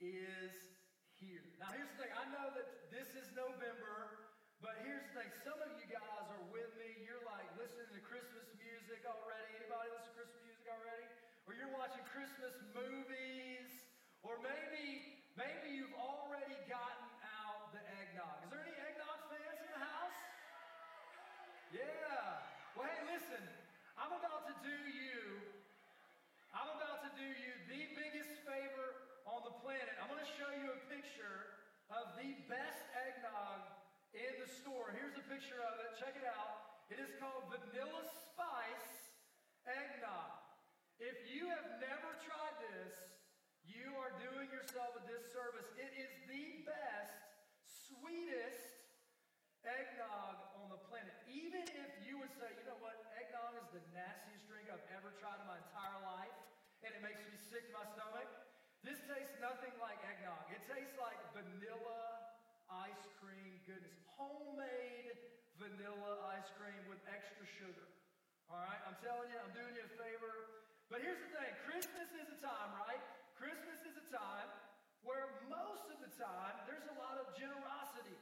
is here. Now, here's the thing I know that this is November, but here's the thing some of you guys are with me. You're like listening to Christmas music already. Anybody listen to Christmas music already? Or you're watching Christmas movies. Or maybe, maybe you've already gotten out the eggnog. Is there any eggnog fans in the house? Yeah. Well, hey, listen, I'm about to do you, I'm about to do you the biggest favor planet. I'm going to show you a picture of the best eggnog in the store. Here's a picture of it. Check it out. It is called Vanilla Spice Eggnog. If you have never tried this, you are doing yourself a disservice. It is the best, sweetest eggnog on the planet. Even if you would say, you know what, eggnog is the nastiest drink I've ever tried in my entire life, and it makes me sick to my stomach. Nothing like eggnog. It tastes like vanilla ice cream goodness. Homemade vanilla ice cream with extra sugar. All right, I'm telling you, I'm doing you a favor. But here's the thing Christmas is a time, right? Christmas is a time where most of the time there's a lot of generosity.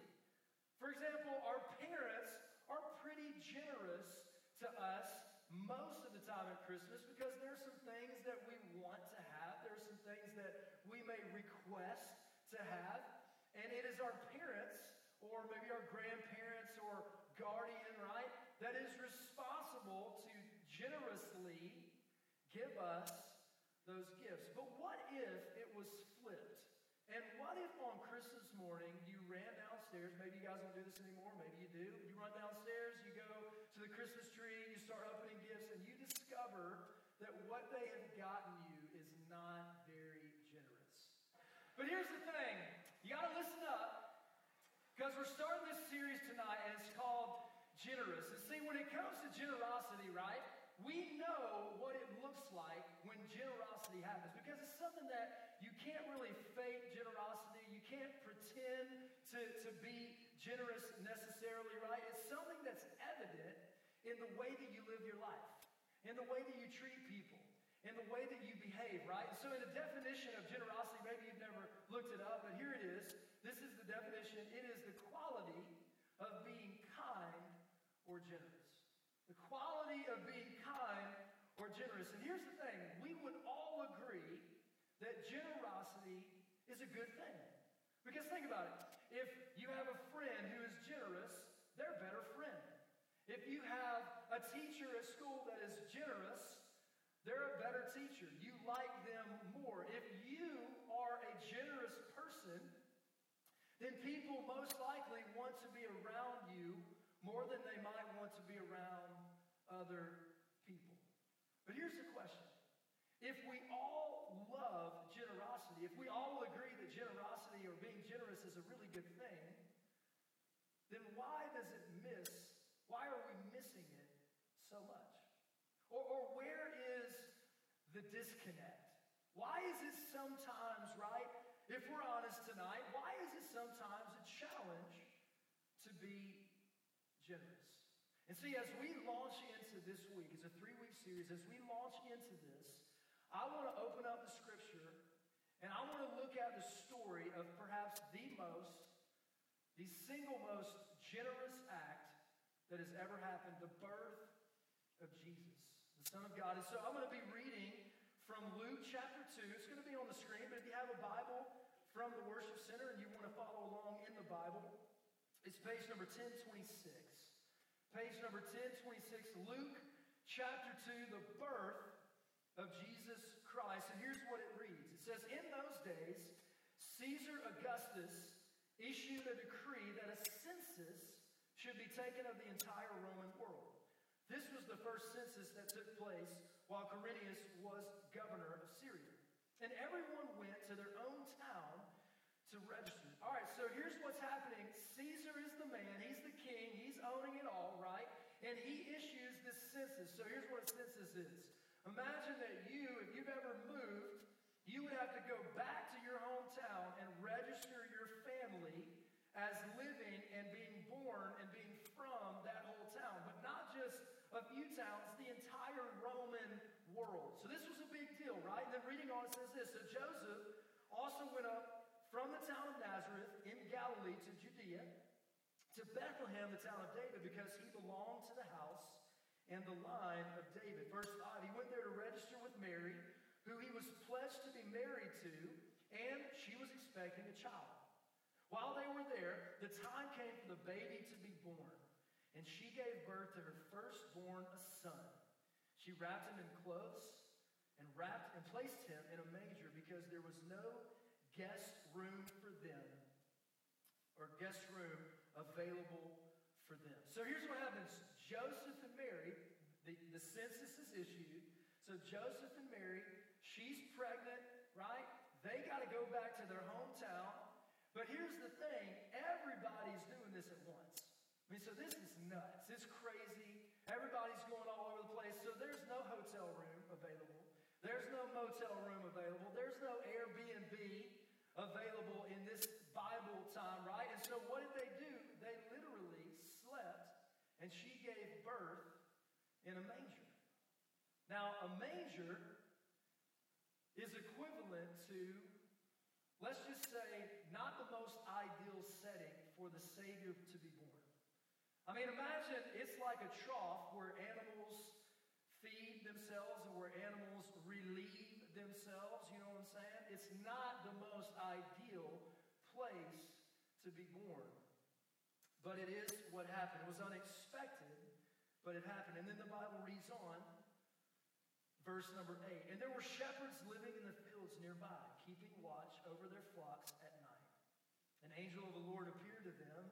For example, our parents are pretty generous to us most of the time at Christmas because there are some things that we want to have, there are some things that may request to have, and it is our parents or maybe our grandparents or guardian, right, that is responsible to generously give us those gifts. But what if it was flipped? And what if on Christmas morning you ran downstairs? Maybe you guys don't do this anymore. Maybe you do. You run downstairs, you go to the Christmas tree, you start opening gifts, and you discover that what they have gotten you is not very generous. But here's the thing you got to listen up because we're starting this series tonight, and it's called Generous. And see, when it comes to generosity, right? we know what it looks like when generosity happens because it's something that you can't really fake generosity. You can't pretend to, to be generous necessarily, right? It's something that's evident in the way that you live your life, in the way that you treat people, in the way that you behave, right? So, in the definition of generosity, looked it up, but here it is. This is the definition it is the quality of being kind or generous. The quality of being kind or generous. And here's the thing we would all agree that generosity is a good thing. Because think about it. If you have a friend who is generous, they're a better friend. If you have a teacher at school that is generous, they're a better teacher. You like them more. If you are a generous person, then people most likely want to be around you more than they might want to be around other people. But here's the question if we all love generosity, if we all agree that generosity or being generous is a really good thing, then why does it miss? Why are we missing it so much? Or, or where is the disconnect? Why is it sometimes, right? If we're honest tonight, sometimes a challenge to be generous. And see, as we launch into this week, it's a three week series, as we launch into this, I want to open up the scripture and I want to look at the story of perhaps the most, the single most generous act that has ever happened the birth of Jesus, the Son of God. And so I'm going to be reading from Luke chapter 2. It's going to be on the screen, but if you have a Bible from the worship center and you want to follow along in the Bible, it's page number 1026. Page number 1026, Luke chapter 2, the birth of Jesus Christ. And here's what it reads it says, In those days, Caesar Augustus issued a decree that a census should be taken of the entire Roman world. This was the first census that took place while Quirinius was governor of Syria. And everyone went to their own town to register. and he issues this census. So here's what a census is imagine that you, if you've ever moved, you would have to go back to your hometown and register your family as living and being born and being from that whole town, but not just a few towns, the entire Roman world. So this was a big deal, right? And then reading on it says this So Joseph also went up from the town of Nazareth in Galilee to Judea, to Bethlehem, the town of David, because he belonged and the line of David. Verse 5 He went there to register with Mary, who he was pledged to be married to, and she was expecting a child. While they were there, the time came for the baby to be born, and she gave birth to her firstborn, a son. She wrapped him in clothes and wrapped and placed him in a manger because there was no guest room for them or guest room available for them. So here's what happens Joseph and the, the census is issued. So Joseph and Mary, she's pregnant, right? They got to go back to their hometown. But here's the thing everybody's doing this at once. I mean, so this is nuts. It's crazy. Everybody's going all over the place. So there's no hotel room available. There's no motel room available. There's no Airbnb available in this Bible time, right? And so what did they do? They literally slept, and she gave birth in a manger. Now, a manger is equivalent to, let's just say, not the most ideal setting for the Savior to be born. I mean, imagine it's like a trough where animals feed themselves and where animals relieve themselves. You know what I'm saying? It's not the most ideal place to be born. But it is what happened. It was unexpected, but it happened. And then the Bible reads on, verse number 8. And there were shepherds living in the fields nearby, keeping watch over their flocks at night. An angel of the Lord appeared to them,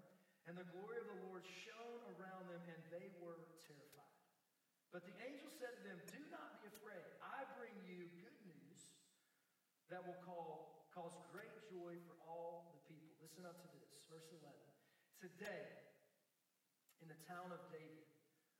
and the glory of the Lord shone around them, and they were terrified. But the angel said to them, Do not be afraid. I bring you good news that will call, cause great joy for all the people. Listen up to this, verse 11. Today, in the town of David,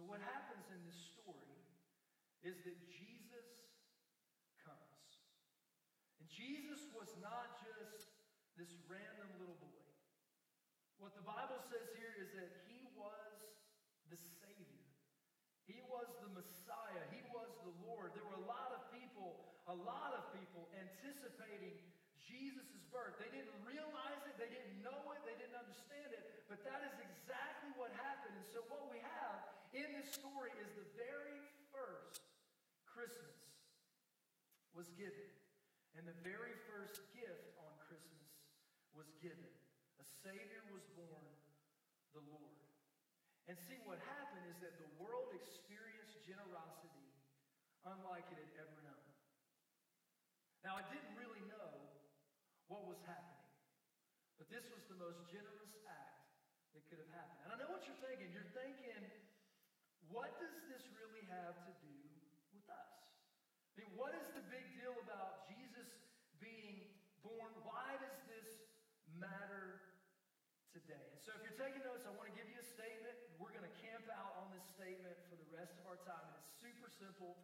So, what happens in this story is that Jesus comes. And Jesus was not just this random little boy. What the Bible says here is that he was the Savior. He was the Messiah. He was the Lord. There were a lot of people, a lot of people anticipating Jesus' birth. They didn't realize it, they didn't know it, they didn't understand it, but that is exactly what happened. And so, what we have in this story is the very first Christmas was given. And the very first gift on Christmas was given. A Savior was born, the Lord. And see, what happened is that the world experienced generosity unlike it had ever known. Now, I didn't really know what was happening. But this was the most generous act that could have happened. And I know what you're thinking. You're thinking, what does this really have to do with us? I mean, what is the big deal about Jesus being born? Why does this matter today? And so if you're taking notes, I want to give you a statement. We're going to camp out on this statement for the rest of our time. And it's super simple.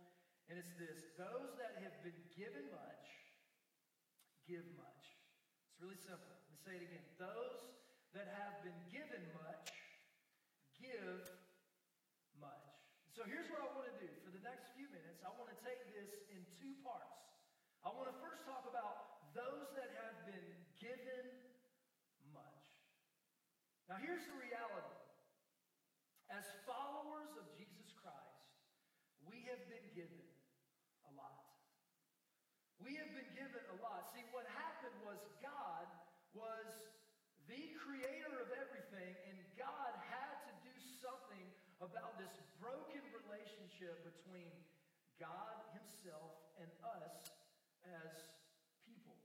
And it's this Those that have been given much give much. It's really simple. Let me say it again. Those that have been given much give. So here's what I want to do. For the next few minutes, I want to take this in two parts. I want to first talk about those that have been given much. Now, here's the reality. As followers of Jesus Christ, we have been given a lot. We have been given a lot. See, what happened was God was the creator of everything, and God had to do something about this broken relationship between God Himself and us as people.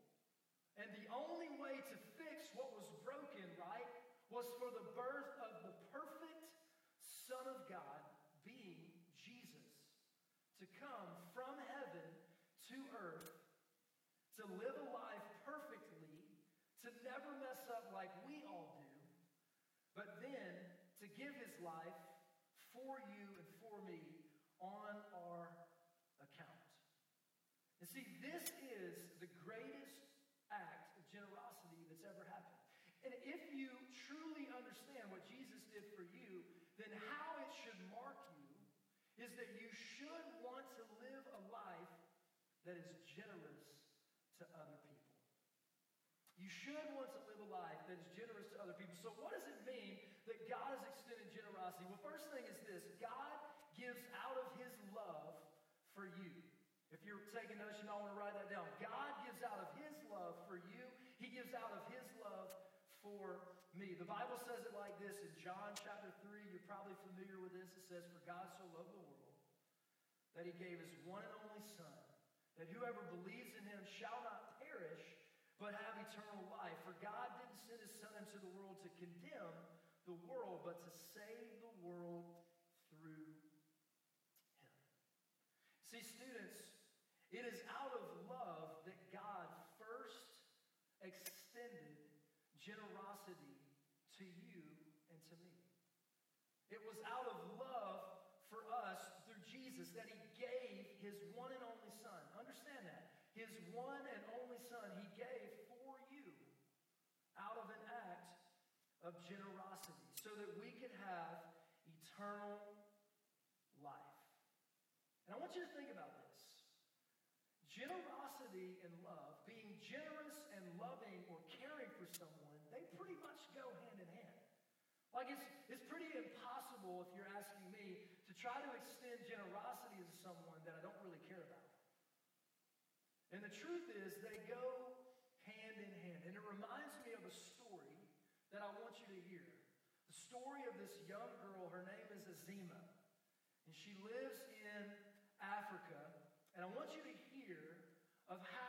And the only way to fix what was broken, right, was for the birth of the perfect Son of God, being Jesus, to come from heaven to earth to live a life perfectly, to never mess up like we all do, but then give his life for you and for me on our account. And see, this is the greatest act of generosity that's ever happened. And if you truly understand what Jesus did for you, then how it should mark you you should want to live a life that is generous to other people. You should want to live a life that is generous to other people. So, what does it mean that God has extended generosity? Well, first thing is this God gives out of his love for you. If you're taking notes, you might want to write that down. God gives out of his love for you, he gives out of his love for me. The Bible says it like this in John chapter 3. You're probably familiar with this. It says, For God so loved the world that he gave his one and only Son, that whoever believes in him shall not perish, but have eternal life. For God didn't send his Son into the world to condemn the world, but to save the world through him. See, students, it is out of love that God first extended generosity to you and to me. It was out of that he gave his one and only son. Understand that. His one and only son he gave for you out of an act of generosity so that we could have eternal life. And I want you to think about this. Generosity and love, being generous and loving or caring for someone, they pretty much go hand in hand. Like it's, it's pretty impossible, if you're asking me, to try to extend generosity to someone that I don't really care about. And the truth is, they go hand in hand. And it reminds me of a story that I want you to hear. The story of this young girl, her name is Azima. And she lives in Africa. And I want you to hear of how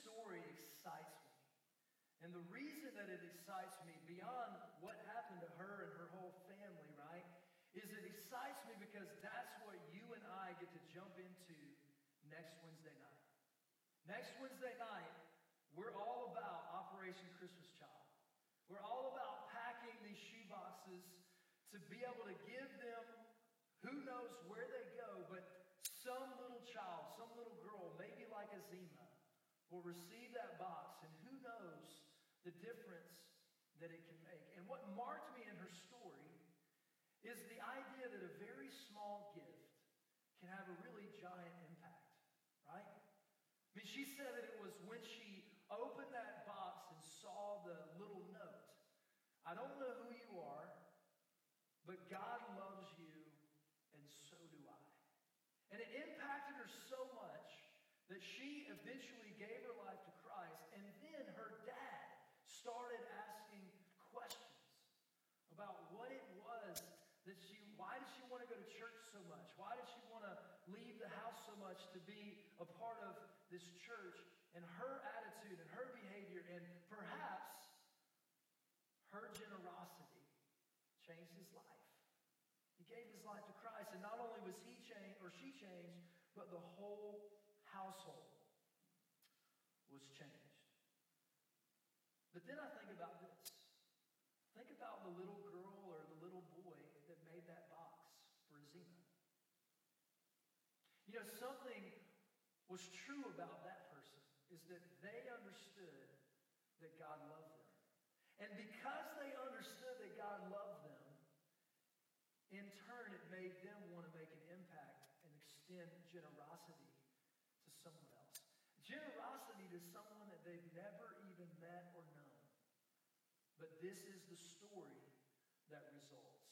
story excites me. And the reason that it excites me, beyond what happened to her and her whole family, right, is it excites me because that's what you and I get to jump into next Wednesday night. Next Wednesday night, we're all about Operation Christmas Child. We're all about packing these shoe boxes to be able to give them who knows where they go, but some little child, some little girl, maybe Azima will receive that box, and who knows the difference that it can make. And what marked me in her story is the idea that a very small gift can have a really giant impact, right? I mean, she said that it was when she opened that box and saw the little note. I don't know who you are, but God loves you, and so do I. And it impacted her so much that she eventually gave her life to Christ, and then her dad started asking questions about what it was that she, why did she want to go to church so much? Why did she want to leave the house so much to be a part of this church? And her attitude and her behavior and perhaps her generosity changed his life. He gave his life to Christ, and not only was he changed or she changed, but the whole household was changed. But then I think about this. Think about the little girl or the little boy that made that box for Azima. You know, something was true about that person is that they understood that God loved them. And because they understood that God loved them, in turn, it made them want to make an impact and extend generosity to someone else. Generosity they've never even met or known. But this is the story that results.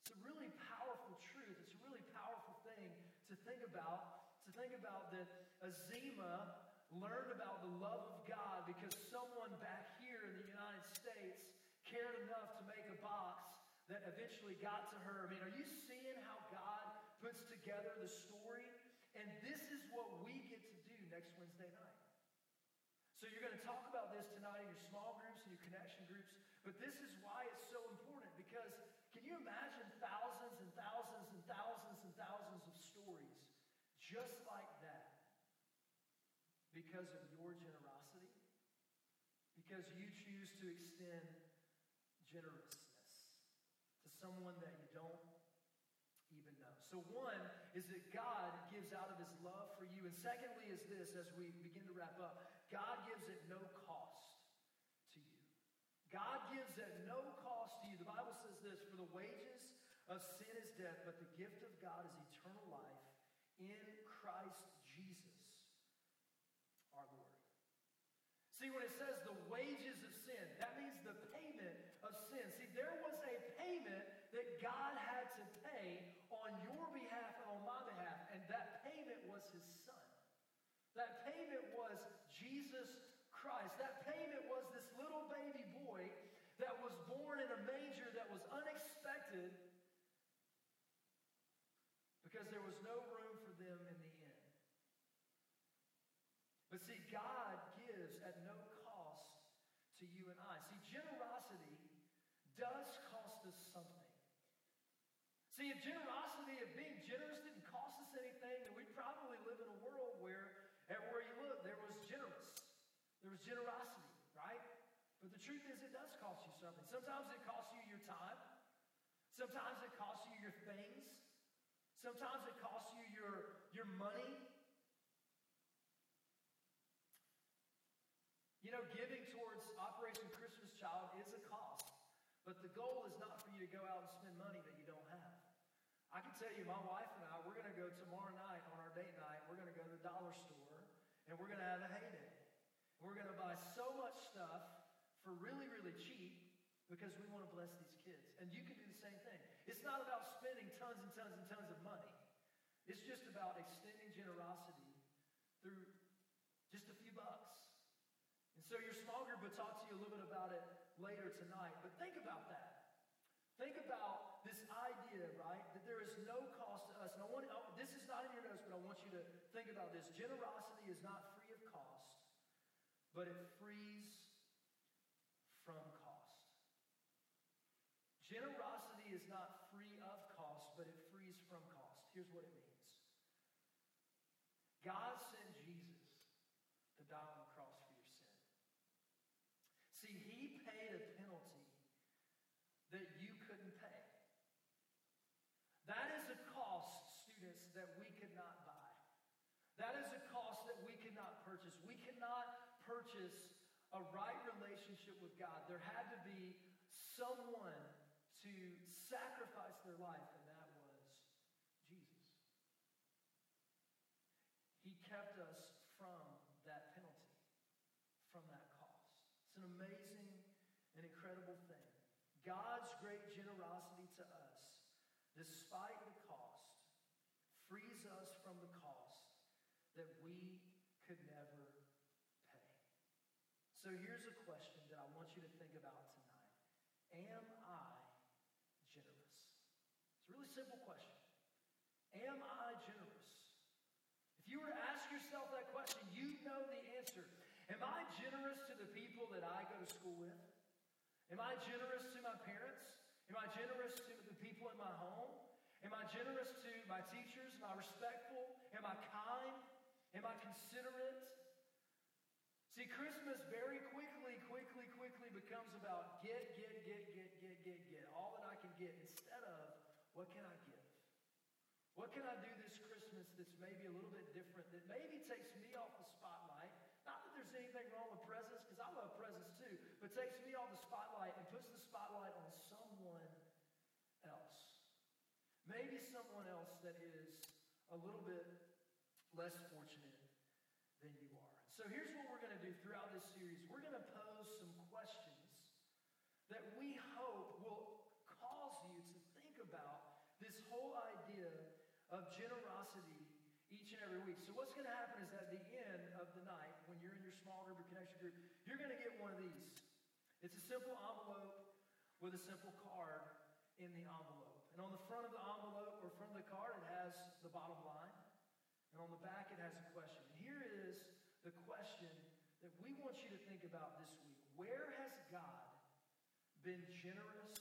It's a really powerful truth. It's a really powerful thing to think about. To think about that Azima learned about the love of God because someone back here in the United States cared enough to make a box that eventually got to her. I mean, are you seeing how God puts together the story? And this is what we get to do next Wednesday night. So you're going to talk about this tonight in your small groups and your connection groups, but this is why it's so important because can you imagine thousands and thousands and thousands and thousands of stories just like that because of your generosity? Because you choose to extend generousness to someone that you don't even know. So, one is that God gives out of his love for you. And secondly, is this as we begin to wrap up God gives at no cost to you. God gives at no cost to you. The Bible says this for the wages of sin is death, but the gift of God is eternal life in Christ Jesus our Lord. See, when it says the wages of sin, that means the payment of sin. See, there was a payment that God had to pay on your behalf and on my behalf, and that payment was his son. That payment was Jesus Christ. That payment was this little baby boy that was born in a manger that was unexpected because there was no room for them in the inn. But see, God gives at no cost to you and I. See, generosity does cost us something. See, if generosity, if being generous didn't cost us anything, then we'd probably live in a world where everywhere you look, there was generous. There was generosity, right? But the truth is, it does cost you something. Sometimes it costs you your time. Sometimes it costs you your things. Sometimes it costs you your, your money. You know, giving towards Operation Christmas Child is a cost, but the goal is not for you to go out and spend money that you don't have. I can tell you, my wife and I, we're going to go tomorrow night on our date night. We're going to go to the dollar store and we're going to have a heyday. We're going to buy so much stuff for really, really cheap because we want to bless these kids. And you can do the same thing. It's not about spending tons and tons and tons of money. It's just about extending generosity through just a few bucks. And so your small group will talk to you a little bit about it later tonight. But think about that. Think about this idea, right? That there is no cost to us. And I want this is not in your notes, but I want you to think about this. Generosity is not free of cost, but it frees from cost. Generosity is not free of cost, but it frees from cost. Here's what it means. God sent Jesus to die on the cross for your sin. See, he paid a penalty that you couldn't pay. That is a cost, students, that we could not buy. That is a cost that we cannot purchase. We cannot purchase a right relationship with God. There had to be someone to sacrifice their life, and that was Jesus. He kept us from that penalty, from that cost. It's an amazing and incredible thing. God's great generosity to us, despite the cost, frees us from the cost that we could never pay. So here's a question that I want you to think about tonight Am I generous? It's a really simple question. Am I generous? If you were to ask yourself that question, you know the answer. Am I generous to the people that I go to school with? Am I generous to my parents? Am I generous to the people in my home? Am I generous to my teachers? Am I respectful? Am I kind? Am I considerate? See, Christmas very quickly, quickly, quickly becomes about get, get, get, get, get, get, get. All that I can get instead of what can I give? What can I do this Christmas that's maybe a little bit different, that maybe takes me off the spotlight? Not that there's anything wrong with presents, because I love presents too, but takes me off the spotlight and puts the spotlight on someone else. Maybe someone else that is a little bit less fortunate than you are. So here's what we're going to do throughout this series. We're going to pose some questions that we hope will cause you to think about this whole idea of generosity each and every week. So what's going to happen is at the end of the night, when you're in your small group or connection group, you're going to get one of these. It's a simple envelope with a simple card in the envelope. And on the front of the envelope or front of the card, it has the bottom line. And on the back, it has a question. And here is the question that we want you to think about this week. Where has God been generous